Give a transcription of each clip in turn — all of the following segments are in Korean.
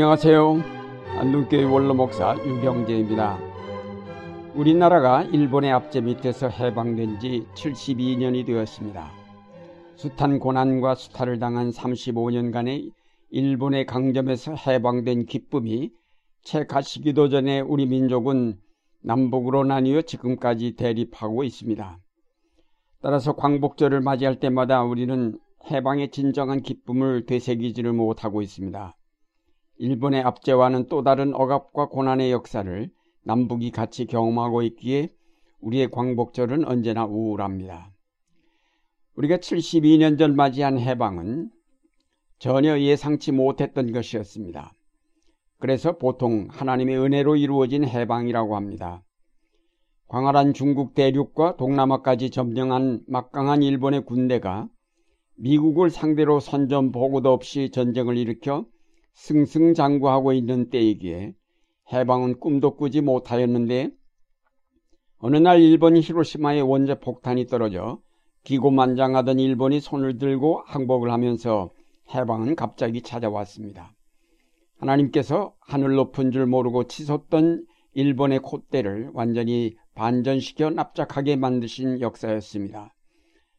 안녕하세요. 안동교회 원로 목사 유경재입니다. 우리나라가 일본의 압제 밑에서 해방된 지 72년이 되었습니다. 숱한 고난과 수탈을 당한 35년간의 일본의 강점에서 해방된 기쁨이 채 가시기도 전에 우리 민족은 남북으로 나뉘어 지금까지 대립하고 있습니다. 따라서 광복절을 맞이할 때마다 우리는 해방의 진정한 기쁨을 되새기지를 못하고 있습니다. 일본의 압제와는 또 다른 억압과 고난의 역사를 남북이 같이 경험하고 있기에 우리의 광복절은 언제나 우울합니다. 우리가 72년 전 맞이한 해방은 전혀 예상치 못했던 것이었습니다. 그래서 보통 하나님의 은혜로 이루어진 해방이라고 합니다. 광활한 중국 대륙과 동남아까지 점령한 막강한 일본의 군대가 미국을 상대로 선전 보고도 없이 전쟁을 일으켜 승승장구하고 있는 때이기에 해방은 꿈도 꾸지 못하였는데 어느 날 일본 히로시마에 원자 폭탄이 떨어져 기고만장하던 일본이 손을 들고 항복을 하면서 해방은 갑자기 찾아왔습니다. 하나님께서 하늘 높은 줄 모르고 치솟던 일본의 콧대를 완전히 반전시켜 납작하게 만드신 역사였습니다.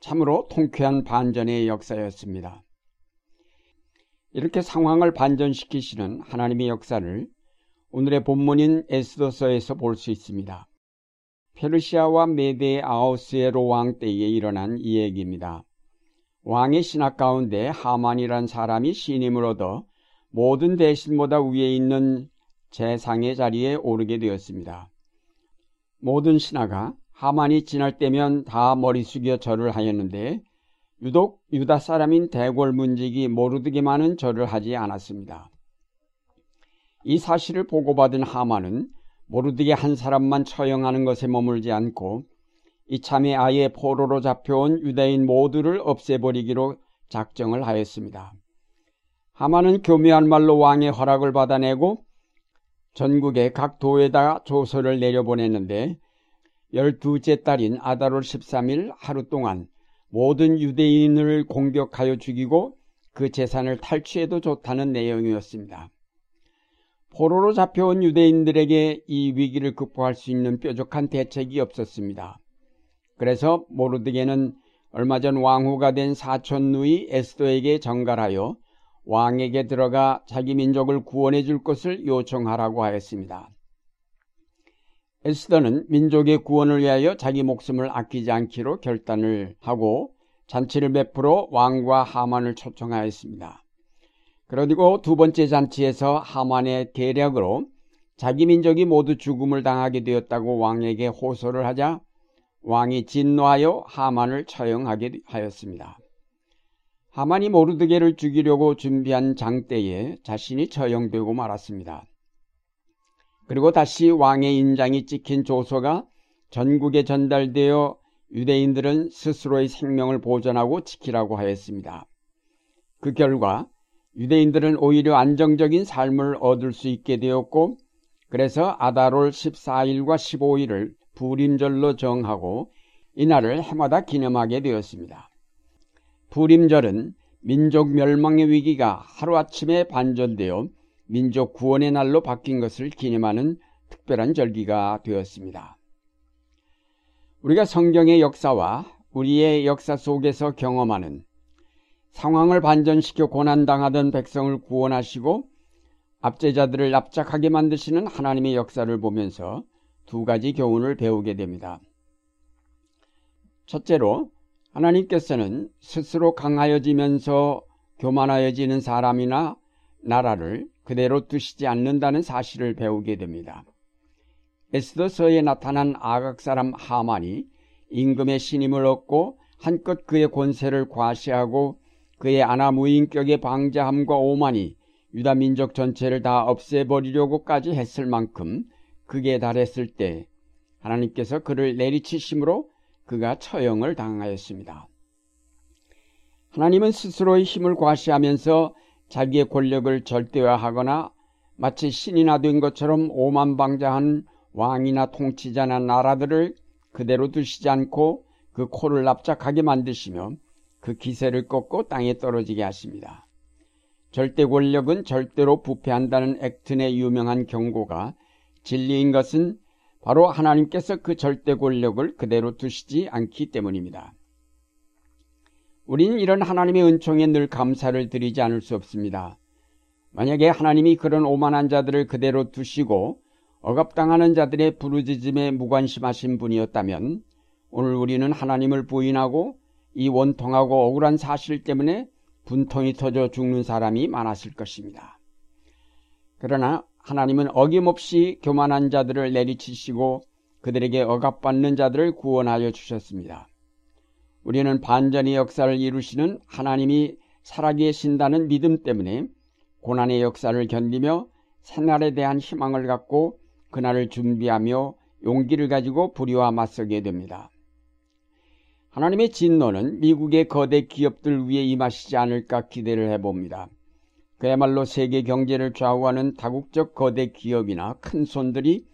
참으로 통쾌한 반전의 역사였습니다. 이렇게 상황을 반전시키시는 하나님의 역사를 오늘의 본문인 에스더서에서 볼 수 있습니다. 페르시아와 메데 아우스에로 왕 때에 일어난 이 얘기입니다. 왕의 신하 가운데 하만이란 사람이 신임을 얻어 모든 대신보다 위에 있는 재상의 자리에 오르게 되었습니다. 모든 신하가 하만이 지날 때면 다 머리 숙여 절을 하였는데 유독 유다 사람인 대궐 문직이 모르드게만은 절을 하지 않았습니다. 이 사실을 보고받은 하만은 모르드게 한 사람만 처형하는 것에 머물지 않고 이참에 아예 포로로 잡혀온 유대인 모두를 없애버리기로 작정을 하였습니다. 하만은 교묘한 말로 왕의 허락을 받아내고 전국의 각 도에다 조서를 내려보냈는데 열두째 딸인 아다롤 13일 하루 동안 모든 유대인을 공격하여 죽이고 그 재산을 탈취해도 좋다는 내용이었습니다. 포로로 잡혀온 유대인들에게 이 위기를 극복할 수 있는 뾰족한 대책이 없었습니다. 그래서 모르드게는 얼마 전 왕후가 된 사촌 누이 에스도에게 정갈하여 왕에게 들어가 자기 민족을 구원해 줄 것을 요청하라고 하였습니다. 에스더는 민족의 구원을 위하여 자기 목숨을 아끼지 않기로 결단을 하고 잔치를 베풀어 왕과 하만을 초청하였습니다. 그리고 두 번째 잔치에서 하만의 계략으로 자기 민족이 모두 죽음을 당하게 되었다고 왕에게 호소를 하자 왕이 진노하여 하만을 처형하게 하였습니다. 하만이 모르드게를 죽이려고 준비한 장대에 자신이 처형되고 말았습니다. 그리고 다시 왕의 인장이 찍힌 조서가 전국에 전달되어 유대인들은 스스로의 생명을 보존하고 지키라고 하였습니다. 그 결과 유대인들은 오히려 안정적인 삶을 얻을 수 있게 되었고 그래서 아다롤 14일과 15일을 부림절로 정하고 이날을 해마다 기념하게 되었습니다. 부림절은 민족 멸망의 위기가 하루아침에 반전되어 민족 구원의 날로 바뀐 것을 기념하는 특별한 절기가 되었습니다. 우리가 성경의 역사와 우리의 역사 속에서 경험하는 상황을 반전시켜 고난당하던 백성을 구원하시고 압제자들을 납작하게 만드시는 하나님의 역사를 보면서 두 가지 교훈을 배우게 됩니다. 첫째로 하나님께서는 스스로 강하여지면서 교만하여지는 사람이나 나라를 그대로 두시지 않는다는 사실을 배우게 됩니다. 에스더서에 나타난 아각 사람 하만이 임금의 신임을 얻고 한껏 그의 권세를 과시하고 그의 아나무인격의 방자함과 오만이 유다 민족 전체를 다 없애버리려고까지 했을 만큼 극에 달했을 때 하나님께서 그를 내리치심으로 그가 처형을 당하였습니다. 하나님은 스스로의 힘을 과시하면서 자기의 권력을 절대화하거나 마치 신이나 된 것처럼 오만방자한 왕이나 통치자나 나라들을 그대로 두시지 않고 그 코를 납작하게 만드시며 그 기세를 꺾고 땅에 떨어지게 하십니다. 절대 권력은 절대로 부패한다는 액튼의 유명한 경고가 진리인 것은 바로 하나님께서 그 절대 권력을 그대로 두시지 않기 때문입니다. 우리는 이런 하나님의 은총에 늘 감사를 드리지 않을 수 없습니다. 만약에 하나님이 그런 오만한 자들을 그대로 두시고 억압당하는 자들의 부르짖음에 무관심하신 분이었다면 오늘 우리는 하나님을 부인하고 이 원통하고 억울한 사실 때문에 분통이 터져 죽는 사람이 많았을 것입니다. 그러나 하나님은 어김없이 교만한 자들을 내리치시고 그들에게 억압받는 자들을 구원하여 주셨습니다. 우리는 반전의 역사를 이루시는 하나님이 살아계신다는 믿음 때문에 고난의 역사를 견디며 새날에 대한 희망을 갖고 그날을 준비하며 용기를 가지고 불의와 맞서게 됩니다. 하나님의 진노는 미국의 거대 기업들 위에 임하시지 않을까 기대를 해봅니다. 그야말로 세계 경제를 좌우하는 다국적 거대 기업이나 큰 손들이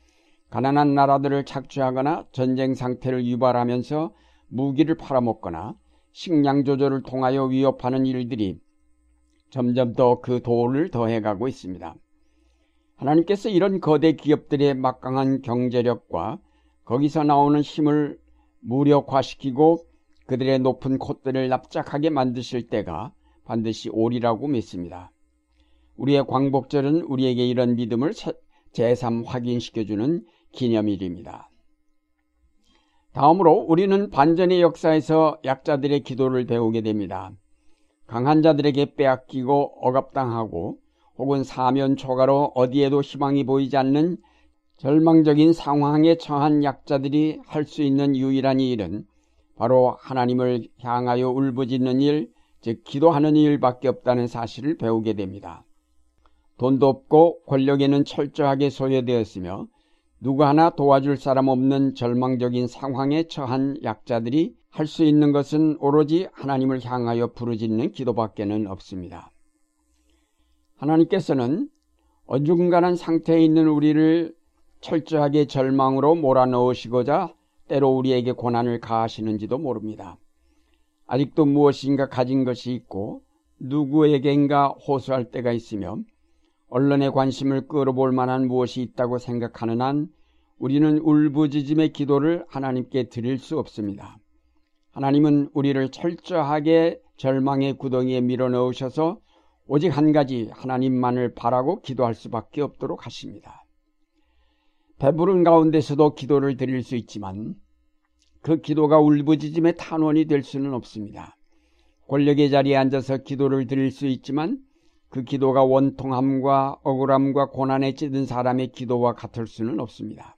가난한 나라들을 착취하거나 전쟁 상태를 유발하면서 무기를 팔아먹거나 식량 조절을 통하여 위협하는 일들이 점점 더 그 도를 더해가고 있습니다. 하나님께서 이런 거대 기업들의 막강한 경제력과 거기서 나오는 힘을 무력화시키고 그들의 높은 콧대를 납작하게 만드실 때가 반드시 오리라고 믿습니다. 우리의 광복절은 우리에게 이런 믿음을 제3 확인시켜주는 기념일입니다. 다음으로 우리는 반전의 역사에서 약자들의 기도를 배우게 됩니다. 강한 자들에게 빼앗기고 억압당하고 혹은 사면 초가로 어디에도 희망이 보이지 않는 절망적인 상황에 처한 약자들이 할 수 있는 유일한 일은 바로 하나님을 향하여 울부짖는 일, 즉 기도하는 일밖에 없다는 사실을 배우게 됩니다. 돈도 없고 권력에는 철저하게 소외되었으며 누구 하나 도와줄 사람 없는 절망적인 상황에 처한 약자들이 할 수 있는 것은 오로지 하나님을 향하여 부르짖는 기도밖에는 없습니다. 하나님께서는 어중간한 상태에 있는 우리를 철저하게 절망으로 몰아넣으시고자 때로 우리에게 고난을 가하시는지도 모릅니다. 아직도 무엇인가 가진 것이 있고 누구에게인가 호소할 때가 있으며 언론의 관심을 끌어볼 만한 무엇이 있다고 생각하는 한 우리는 울부짖음의 기도를 하나님께 드릴 수 없습니다. 하나님은 우리를 철저하게 절망의 구덩이에 밀어넣으셔서 오직 한 가지 하나님만을 바라고 기도할 수밖에 없도록 하십니다. 배부른 가운데서도 기도를 드릴 수 있지만 그 기도가 울부짖음의 탄원이 될 수는 없습니다. 권력의 자리에 앉아서 기도를 드릴 수 있지만 그 기도가 원통함과 억울함과 고난에 찌든 사람의 기도와 같을 수는 없습니다.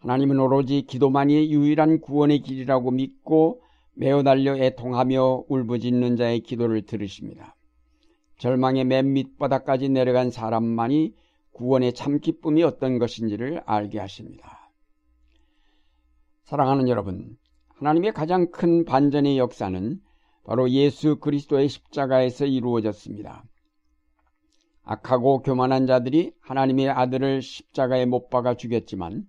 하나님은 오로지 기도만이 유일한 구원의 길이라고 믿고 매어 달려 애통하며 울부짖는 자의 기도를 들으십니다. 절망의 맨 밑바닥까지 내려간 사람만이 구원의 참 기쁨이 어떤 것인지를 알게 하십니다. 사랑하는 여러분, 하나님의 가장 큰 반전의 역사는 바로 예수 그리스도의 십자가에서 이루어졌습니다. 악하고 교만한 자들이 하나님의 아들을 십자가에 못 박아 죽였지만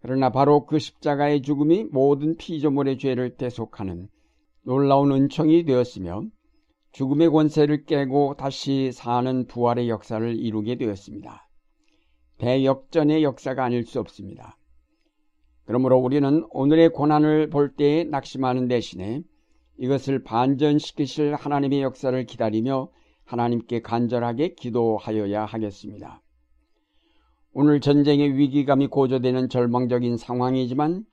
그러나 바로 그 십자가의 죽음이 모든 피조물의 죄를 대속하는 놀라운 은총이 되었으며 죽음의 권세를 깨고 다시 사는 부활의 역사를 이루게 되었습니다. 대역전의 역사가 아닐 수 없습니다. 그러므로 우리는 오늘의 고난을 볼 때에 낙심하는 대신에 이것을 반전시키실 하나님의 역사를 기다리며 하나님께 간절하게 기도하여야 하겠습니다. 오늘 전쟁의 위기감이 고조되는 절망적인 상황이지만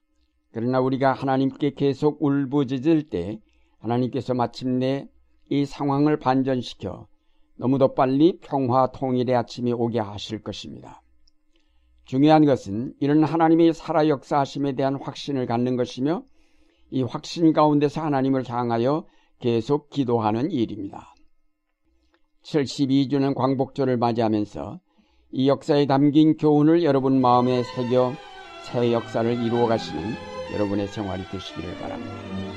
그러나 우리가 하나님께 계속 울부짖을 때 하나님께서 마침내 이 상황을 반전시켜 너무도 빨리 평화 통일의 아침이 오게 하실 것입니다. 중요한 것은 이런 하나님의 살아 역사하심에 대한 확신을 갖는 것이며 이 확신 가운데서 하나님을 향하여 계속 기도하는 일입니다. 72주년 광복절을 맞이하면서 이 역사에 담긴 교훈을 여러분 마음에 새겨 새 역사를 이루어 가시는 여러분의 생활이 되시기를 바랍니다.